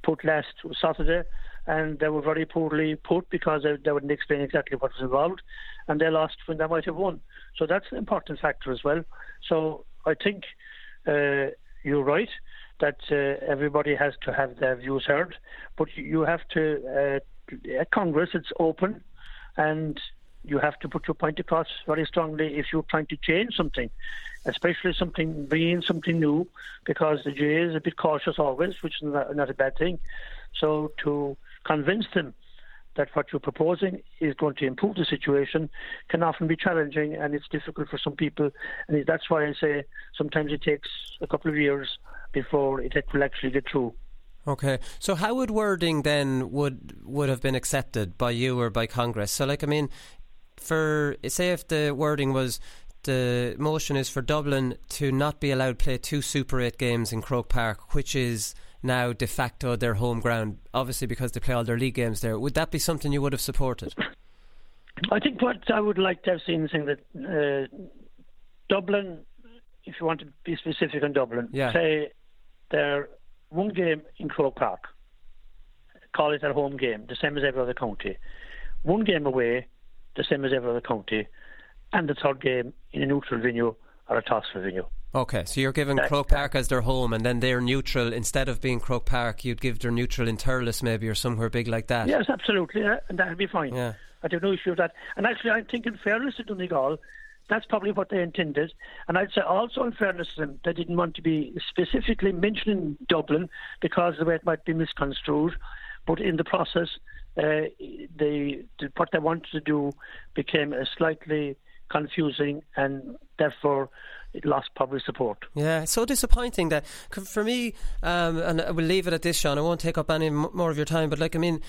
put last Saturday, and they were very poorly put because they, they wouldn't explain exactly what was involved, and they lost when they might have won. So that's an important factor as well. So I think uh, you're right that uh, everybody has to have their views heard, but you have to, uh, at Congress, it's open and you have to put your point across very strongly if you're trying to change something, especially something, bringing something new, because the GAA is a bit cautious always, which is not, not a bad thing. So to convince them that what you're proposing is going to improve the situation can often be challenging and it's difficult for some people. And that's why I say sometimes it takes a couple of years before it will actually get through. Okay, so how would wording then would would have been accepted by you or by Congress? So, like, I mean, for say if the wording was the motion is for Dublin to not be allowed to play two Super 8 games in Croke Park, which is now de facto their home ground, obviously because they play all their league games there. Would that be something you would have supported? I think what I would like to have seen is that uh, Dublin, if you want to be specific on Dublin, yeah. play their one game in Croke Park, call it their home game, the same as every other county. One game away, the same as every other county, and the third game in a neutral venue or a tossful venue. Okay, so you're giving Croke Park as their home, and then they're neutral. Instead of being Croke Park, you'd give their neutral in Thurles maybe or somewhere big like that. Yes, absolutely, yeah, and that'd be fine. Yeah. I have no issue with that. And actually, I think in fairness to Donegal, that's probably what they intended. And I'd say also in fairness to them, they didn't want to be specifically mentioning Dublin because the way it might be misconstrued. But in the process, uh, they, what they wanted to do became a slightly confusing and therefore it lost public support. Yeah, so disappointing that for me, um, and I will leave it at this, Sean. I won't take up any more of your time, but like I mean,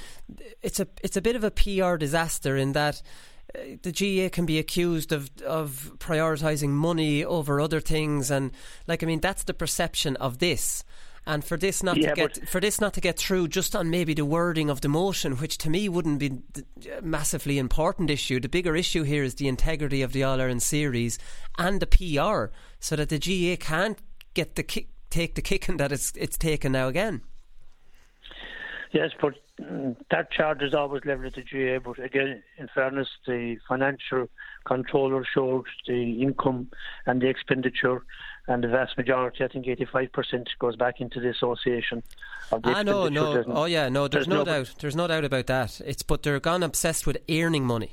it's a it's a bit of a PR disaster in that uh, the GAA can be accused of of prioritising money over other things, and like I mean, that's the perception of this. And for this not yeah, to get for this not to get through, just on maybe the wording of the motion, which to me wouldn't be a massively important issue. The bigger issue here is the integrity of the All Ireland series and the PR, so that the GAA can't get the kick, take the kicking that it's it's taken now again. Yes, but that charge is always levelled at the GAA. But again, in fairness, the financial controller showed the income and the expenditure, and the vast majority, I think 85%, goes back into the association. Of the ah, no, no. Oh, yeah, no, there's, there's no, no- doubt. There's no doubt about that. It's But they're gone obsessed with earning money.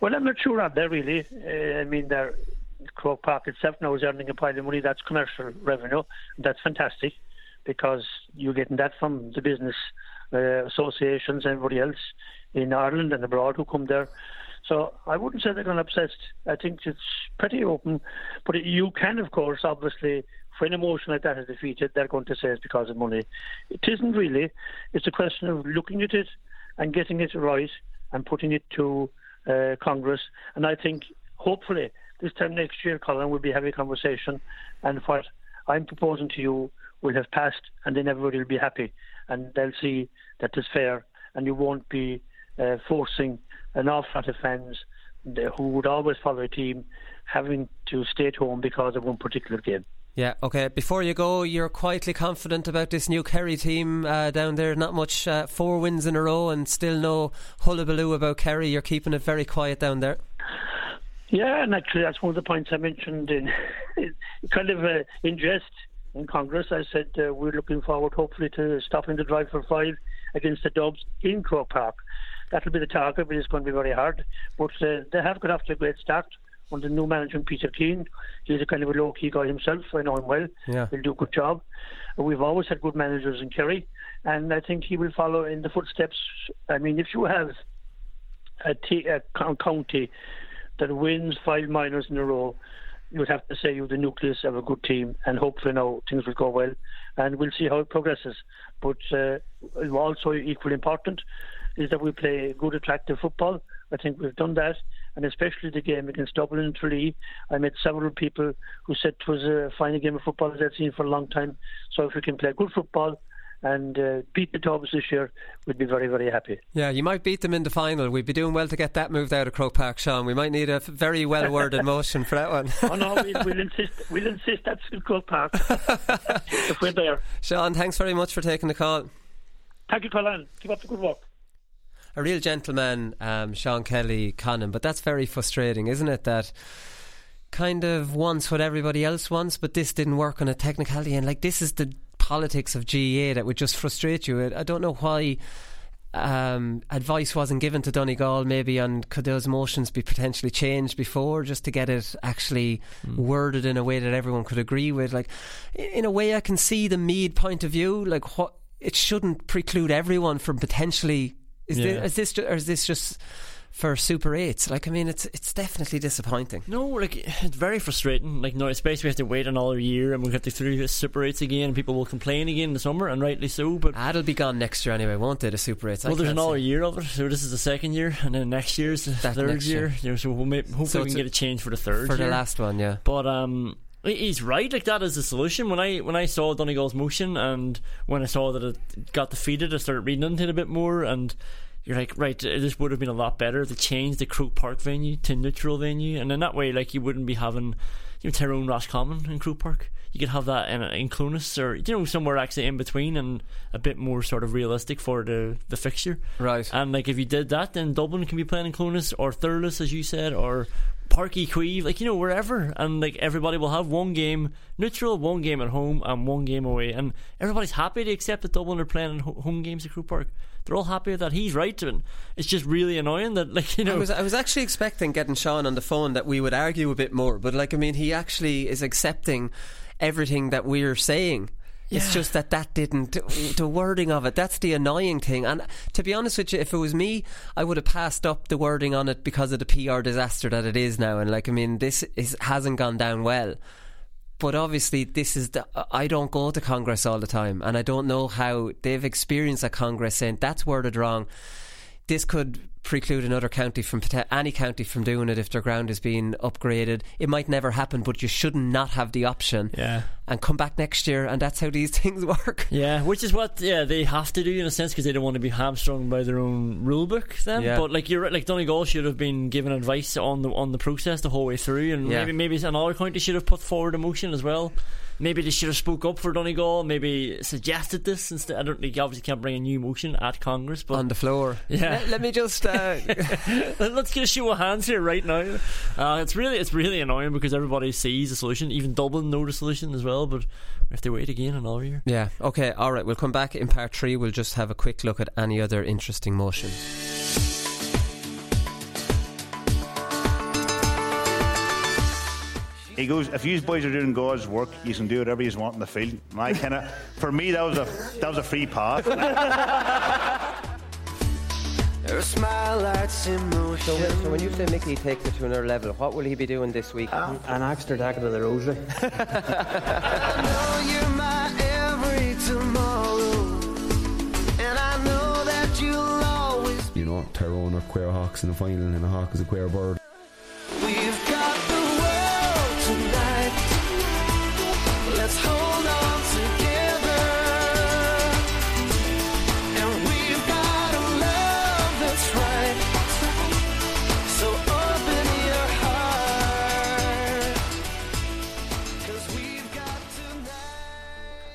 Well, I'm not sure of that really. Uh, I mean, they're, Croke Park itself now is earning a pile of money. That's commercial revenue. That's fantastic because you're getting that from the business uh, associations everybody else in Ireland and abroad who come there. So I wouldn't say they're going obsessed. I think it's pretty open. But you can, of course, obviously, when a motion like that is defeated, they're going to say it's because of money. It isn't really. It's a question of looking at it and getting it right and putting it to uh, Congress. And I think, hopefully, this time next year, Colm, we'll be having a conversation. And what I'm proposing to you will have passed, and then everybody will be happy. And they'll see that it's fair, and you won't be uh, forcing an awful lot of fans who would always follow a team having to stay at home because of one particular game. Yeah, okay. Before you go, you're quietly confident about this new Kerry team uh, down there. Not much, uh, four wins in a row, and still no hullabaloo about Kerry. You're keeping it very quiet down there. Yeah, and actually, that's one of the points I mentioned in kind of uh, in jest in Congress. I said uh, we're looking forward, hopefully, to stopping the drive for five against the Dubs in Croke Park. That'll be the target, but it's going to be very hard. But uh, they have got off to a great start under new manager Peter Keane. He's a kind of a low key guy himself. I know him well. Yeah. He'll do a good job. We've always had good managers in Kerry, and I think he will follow in the footsteps. I mean, if you have a, t- a county that wins five minors in a row, you would have to say you're the nucleus of a good team, and hopefully now things will go well, and we'll see how it progresses. But uh, also equally important is that we play good, attractive football. I think we've done that, and especially the game against Dublin and Tralee. I met several people who said it was a final game of football that they'd seen for a long time. So if we can play good football and uh, beat the Dubs this year, we'd be very, very happy. Yeah, you might beat them in the final. We'd be doing well to get that moved out of Croke Park, Sean. We might need a very well worded motion for that one. oh no, we'll, we'll insist. We'll insist that's in Croke Park if we're there. Sean, thanks very much for taking the call. Thank you, Colm. Keep up the good work. A real gentleman, um, Sean Kelly Conan, but that's very frustrating, isn't it? That kind of wants what everybody else wants, but this didn't work on a technicality, and like this is the politics of GAA that would just frustrate you. I don't know why um, advice wasn't given to Donegal maybe on could those motions be potentially changed before just to get it actually mm. worded in a way that everyone could agree with. Like in a way, I can see the Meath point of view. Like what it shouldn't preclude everyone from potentially. Is, Yeah. this, is this or is this just for Super Eights. Like, I mean, it's it's definitely disappointing. No, like it's very frustrating. Like, no, especially we have to wait another year and we have to through the Super Eights again, and people will complain again in the summer, and rightly so. But ah, it'll be gone next year anyway, won't it? The Super Eights. Well, there's another year of it, so this is the second year, and then next year's the that third year. year. So we'll make, hopefully so we can get a change for the third for year. the last one, yeah. But um. He's right. Like that is the solution. When I when I saw Donegal's motion and when I saw that it got defeated, I started reading into it a bit more, and you're like, right, uh, this would have been a lot better to change the Croke Park venue to neutral venue, and in that way, like you wouldn't be having you know Tyrone Roscommon in Croke Park. You could have that in, in Clones or you know somewhere actually in between and a bit more sort of realistic for the the fixture. Right. And like if you did that, then Dublin can be playing in Clones or Thurles, as you said, or Páirc Uí Chaoimh, like you know wherever, and like everybody will have one game neutral, one game at home, and one game away, and everybody's happy to accept that Dublin are playing home games at Croke Park they're all happy with that. He's right, and it's just really annoying that, like you know. I was, I was actually expecting getting Sean on the phone that we would argue a bit more, but like I mean, he actually is accepting everything that we're saying. Yeah. It's just that that didn't the wording of it. That's the annoying thing. And to be honest with you, if it was me, I would have passed up the wording on it because of the PR disaster that it is now. And like, I mean, this is, hasn't gone down well. But obviously, this is the. I don't go to Congress all the time, and I don't know how they've experienced a Congress saying that's worded wrong. This could preclude another county from any county from doing it if their ground is being upgraded. It might never happen, but you should not not have the option. Yeah. And come back next year, and that's how these things work. Yeah, which is what yeah they have to do in a sense because they don't want to be hamstrung by their own rule book. Then, yeah. but like you're like Donegal should have been given advice on the on the process the whole way through, and yeah. maybe maybe another county should have put forward a motion as well maybe they should have spoke up for Donegal, maybe suggested this instead. I don't think you obviously can't bring a new motion at Congress, but on the floor. Yeah, let, let me just uh... let's get a show of hands here right now. Uh, it's really it's really annoying because everybody sees a solution. Even Dublin know the solution as well, but we have to wait again another year. Yeah. Okay. All right. We'll come back in part three. We'll just have a quick look at any other interesting motions. He goes, if you boys are doing God's work, you can do whatever you want in the field. And I kind of, for me, that was a that was a free pass. Her smile lights emotion. So, so, when you say Mickey takes it to another level, what will he be doing this week? Um, an extra decade of the rosary. you know, Tyrone or Quair Hawks in the final, and a hawk is a queer bird.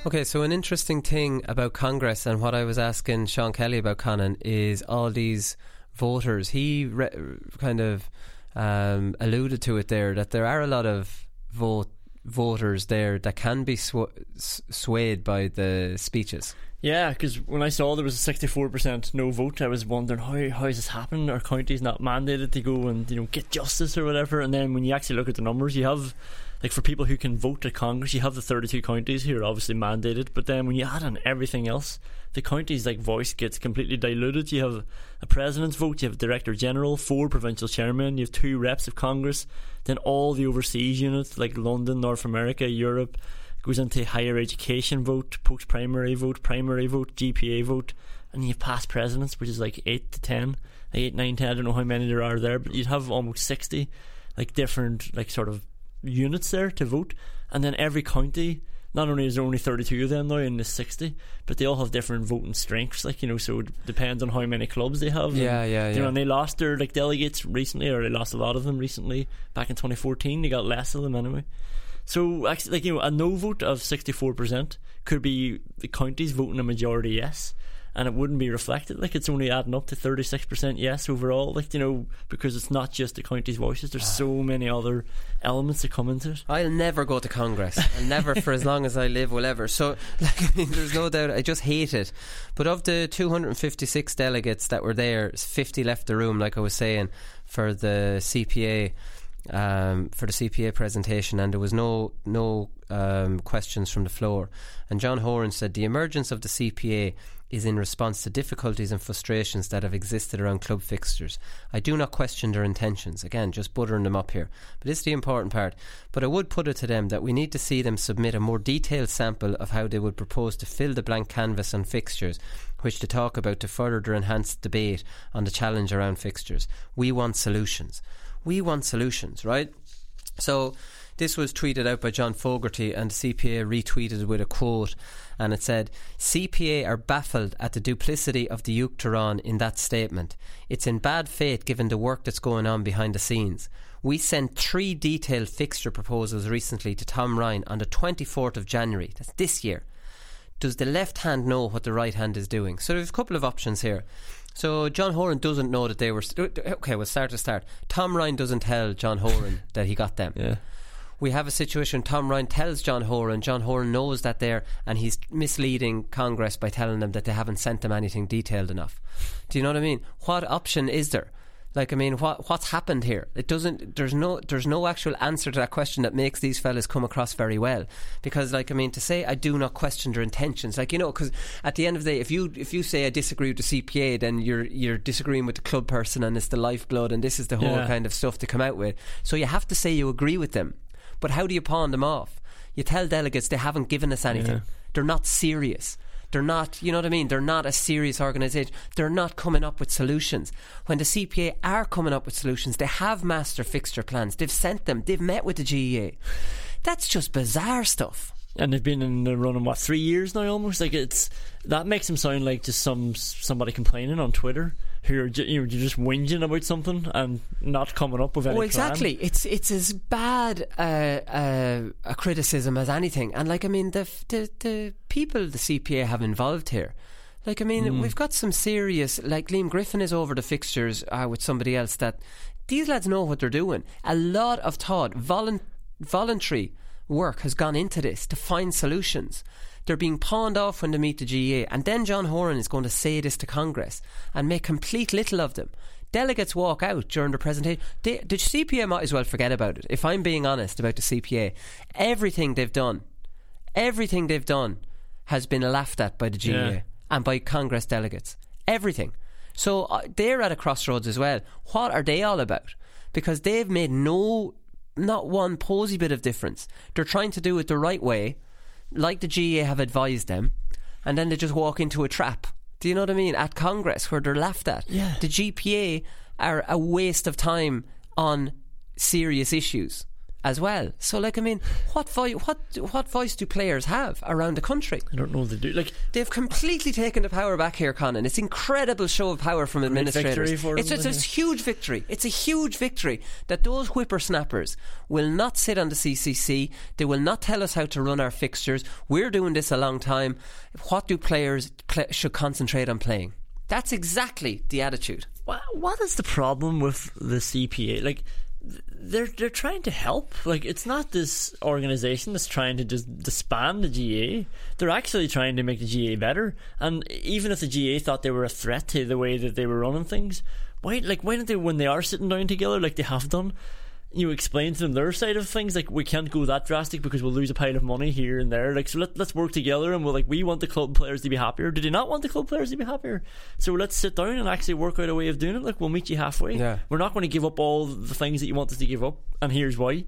Okay, so an interesting thing about Congress and what I was asking Sean Kelly about Conan is all these voters. He re- kind of um, alluded to it there that there are a lot of vote voters there that can be sw- swayed by the speeches. Yeah, because when I saw there was a sixty-four percent no vote, I was wondering how how is this happening? Our county's not mandated to go and you know get justice or whatever. And then when you actually look at the numbers, you have like for people who can vote at Congress, you have the 32 counties who are obviously mandated, but then when you add on everything else, the counties like voice gets completely diluted. You have a president's vote, you have a director general, four provincial chairmen, you have two reps of Congress, then all the overseas units like London, North America, Europe goes into higher education vote, post primary vote, primary vote, GPA vote, and you have past presidents, which is like eight to ten, eight, nine, ten. I don't know how many there are there, but you'd have almost sixty, like different, like sort of units there to vote, and then every county. Not only is there only 32 of them now in the 60, but they all have different voting strengths. Like you know, so it depends on how many clubs they have. Yeah, and, yeah, yeah. You know, and they lost their like delegates recently, or they lost a lot of them recently. Back in 2014, they got less of them anyway. So actually, like you know, a no vote of 64 percent could be the counties voting a majority yes, and it wouldn't be reflected. Like it's only adding up to 36% yes overall. Like, you know, because it's not just the county's voices, there's ah. so many other elements that come into it. I'll never go to Congress. I'll never, for as long as I live, will ever. So, like, I mean, there's no doubt, I just hate it. But of the 256 delegates that were there, 50 left the room, like I was saying, for the CPA. Um, for the CPA presentation, and there was no no um, questions from the floor. And John Horan said the emergence of the CPA is in response to difficulties and frustrations that have existed around club fixtures. I do not question their intentions. Again, just buttering them up here. But this is the important part. But I would put it to them that we need to see them submit a more detailed sample of how they would propose to fill the blank canvas on fixtures, which to talk about to further their enhanced debate on the challenge around fixtures. We want solutions. We want solutions, right? So this was tweeted out by John Fogarty, and CPA retweeted with a quote, and it said, CPA are baffled at the duplicity of the Uachtaráin in that statement. It's in bad faith given the work that's going on behind the scenes. We sent three detailed fixture proposals recently to Tom Ryan on the 24th of January. That's this year. Does the left hand know what the right hand is doing? So there's a couple of options here. So John Horan doesn't know that they were. St- okay, we'll start to start. Tom Ryan doesn't tell John Horan that he got them. Yeah we have a situation Tom Ryan tells John Horan, John Horan knows that they're, and he's misleading Congress by telling them that they haven't sent them anything detailed enough. Do you know what I mean? What option is there? Like, I mean, what what's happened here? It doesn't. There's no. There's no actual answer to that question that makes these fellas come across very well. Because, like, I mean, to say I do not question their intentions, like you know, because at the end of the day, if you if you say I disagree with the CPA, then you're you're disagreeing with the club person, and it's the lifeblood, and this is the whole Yeah. kind of stuff to come out with. So you have to say you agree with them. But how do you pawn them off? You tell delegates they haven't given us anything. Yeah. They're not serious. They're not, you know what I mean? They're not a serious organisation. They're not coming up with solutions. When the CPA are coming up with solutions, they have master fixture plans. They've sent them. They've met with the GAA. That's just bizarre stuff. and they've been in the run in what three years now almost like it's that makes them sound like just some somebody complaining on Twitter who are ju- you know, just whinging about something and not coming up with any Oh, plan. exactly. It's it's as bad uh, uh, a criticism as anything. And like, I mean, the the the people the CPA have involved here. Like, I mean, Mm. we've got some serious. Like, Liam Griffin is over the fixtures uh, with somebody else. That these lads know what they're doing. A lot of thought, volun- voluntary work has gone into this to find solutions. They're being pawned off when they meet the GAA, and then John Horan is going to say this to Congress and make complete little of them. Delegates walk out during the presentation. They, the CPA might as well forget about it. If I'm being honest about the CPA, everything they've done, everything they've done has been laughed at by the GAA Yeah. and by Congress delegates. Everything. So uh, they're at a crossroads as well. What are they all about? Because they've made no, not one posy bit of difference. They're trying to do it the right way, like the GAA have advised them, and then they just walk into a trap. Do you know what I mean? At Congress, where they're laughed at. Yeah. The GPA are a waste of time on serious issues as well. So, like, I mean, what voice, what what voice do players have around the country? I don't know what they do. Like they've completely taken the power back here, Conan. It's incredible show of power from administrators. for it's them, it's a huge victory. It's a huge victory that those whippersnappers will not sit on the CCC. They will not tell us how to run our fixtures. We're doing this a long time. What do players pla should concentrate on playing? That's exactly the attitude. what, what is the problem with the CPA? Like they're they're trying to help. Like it's not this organization that's trying to just disband the GAA. They're actually trying to make the GAA better. And even if the GAA thought they were a threat to the way that they were running things, why like why don't they when they are sitting down together like they have done? You explain to them their side of things. Like we can't go that drastic because we'll lose a pile of money here and there. Like so, let, let's work together and we'll like we want the club players to be happier. Do you not want the club players to be happier? So let's sit down and actually work out a way of doing it. Like we'll meet you halfway. Yeah. We're not going to give up all the things that you want us to give up, and here's why.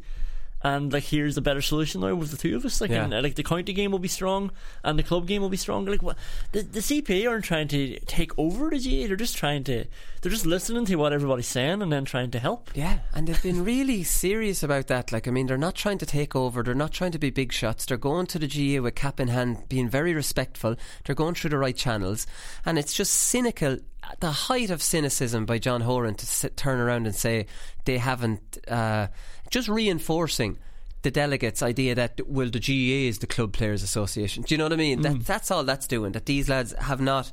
And like here's a better solution now with the two of us. Like Yeah. and, like the county game will be strong, and the club game will be strong. Like what the the CPA aren't trying to take over the GAA. They're just trying to they're just listening to what everybody's saying and then trying to help. Yeah, and they've been really serious about that. Like, I mean, they're not trying to take over. They're not trying to be big shots. They're going to the GAA with cap in hand, being very respectful. They're going through the right channels, and it's just cynical. At the height of cynicism by John Horan to sit, turn around and say they haven't, uh, just reinforcing the delegates' idea that well, the GAA is the Club Players Association. Do you know what I mean? That that's all that's doing. That these lads have not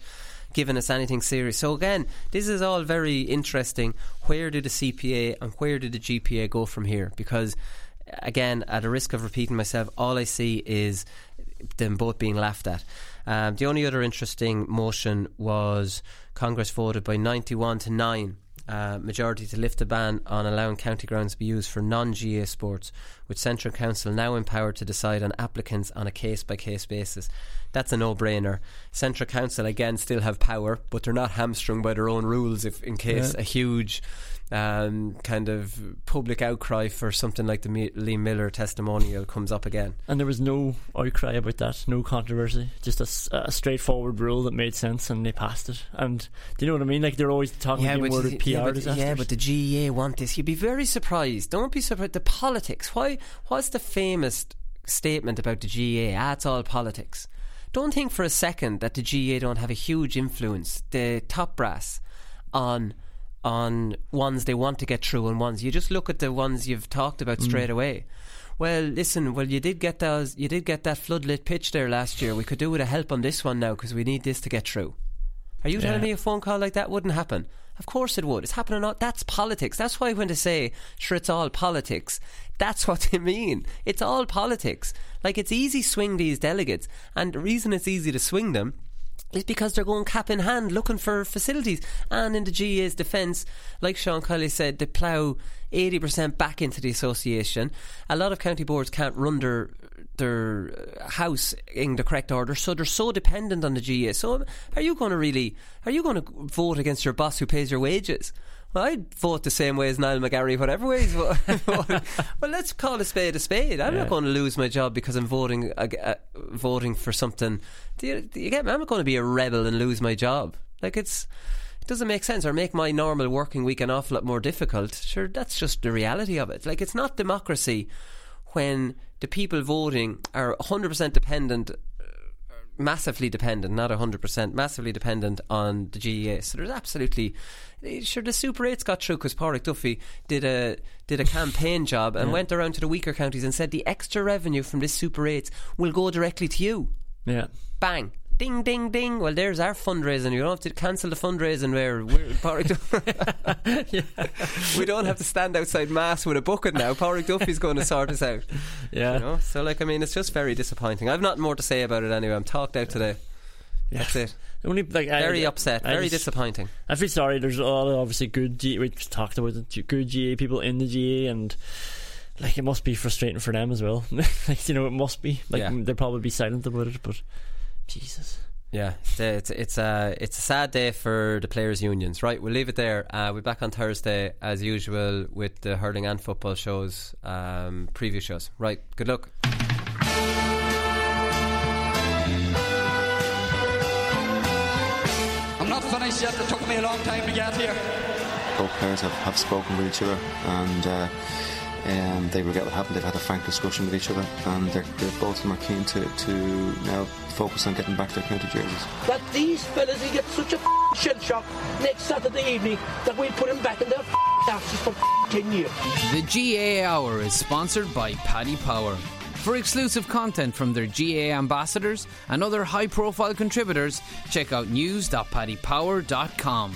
given us anything serious. So again, this is all very interesting. Where do the CPA and where do the GPA go from here? Because again, at a risk of repeating myself, all I see is them both being laughed at. Um, the only other interesting motion was Congress voted by 91 to 9 uh, majority to lift the ban on allowing county grounds to be used for non GAA sports, with Central Council now empowered to decide on applicants on a case by case basis. That's a no brainer. Central Council, again, still have power, but they're not hamstrung by their own rules if in case Yeah. a huge um, kind of public outcry for something like the Liam Miller testimonial comes up again. And there was no outcry about that, no controversy, just a straightforward rule that made sense, and they passed it. And do you know what I mean? Like they're always talking about but, worded PR yeah, but, disasters. yeah, but the GAA want this. You'd be very surprised. Don't be surprised. The politics. Why? What's the famous statement about the GAA? Ah, it's all politics. Don't think for a second that the GAA don't have a huge influence, the top brass, on on ones they want to get through and ones. You just look at the ones you've talked about Mm. straight away. Well, listen. Well, you did get those. You did get that floodlit pitch there last year. We could do with a help on this one now because we need this to get through. Are you telling me a phone call like that wouldn't happen? Of course it would. It's happening. All, that's politics. That's why when they say, sure, it's all politics, that's what they mean. It's all politics. Like, it's easy swing these delegates. And the reason it's easy to swing them is because they're going cap in hand looking for facilities. And in the GAA's defence, like Sean Kelly said, they plough 80% back into the association. A lot of county boards can't run their their uh, house in the correct order, so they're so dependent on the GAA. So, are you going to really, are you going to vote against your boss who pays your wages? Well, I'd vote the same way as Niall McGarry, whatever way he's voting. well, let's call a spade a spade. I'm Yeah. not going to lose my job because I'm voting uh, uh, voting for something. Do you, do you get me? I'm not going to be a rebel and lose my job. Like it's. It doesn't make sense or make my normal working week an awful lot more difficult. Sure, that's just the reality of it. Like, it's not democracy when the people voting are 100% dependent uh, massively dependent, not 100%, massively dependent on the GAA. So there's absolutely. Sure, the Super 8s got through because Páraic Duffy did a did a campaign job and Yeah. went around to the weaker counties and said the extra revenue from this Super 8s will go directly to you. Yeah. Bang. Ding, ding, ding. Well, there's our fundraising. You don't have to cancel the fundraising where we're, Páraic Duffy. we don't have to stand outside Mass with a bucket now. Páraic Duffy's going to sort us out. Yeah. You know? So, like, I mean, it's just very disappointing. I've nothing more to say about it anyway. I'm talked out today. That's it. Only, like, very I- upset. I very just- disappointing. I feel sorry. There's a lot of obviously good. G- we talked about it. Good GAA people in the GAA, and like it must be frustrating for them as well. like you know, it must be. Like Yeah. they'll probably be silent about it, but Jesus. Yeah, it's it's it's a it's a sad day for the players' unions. Right, we'll leave it there. Uh, we're back on Thursday as usual with the hurling and football shows, um, preview shows. Right, good luck. I'm not finished yet. It took me a long time to get here. Both players have, have spoken with each other and uh, um, they regret what happened. They've had a frank discussion with each other and they're, they're both of them are keen to, to now focus on getting back their county jerseys. that these fellas will get such a shell shock next Saturday evening that we'll put them back in their asses for 10 years. The GAA Hour is sponsored by Paddy Power. For exclusive content from their GAA ambassadors and other high profile contributors, check out news.paddypower.com.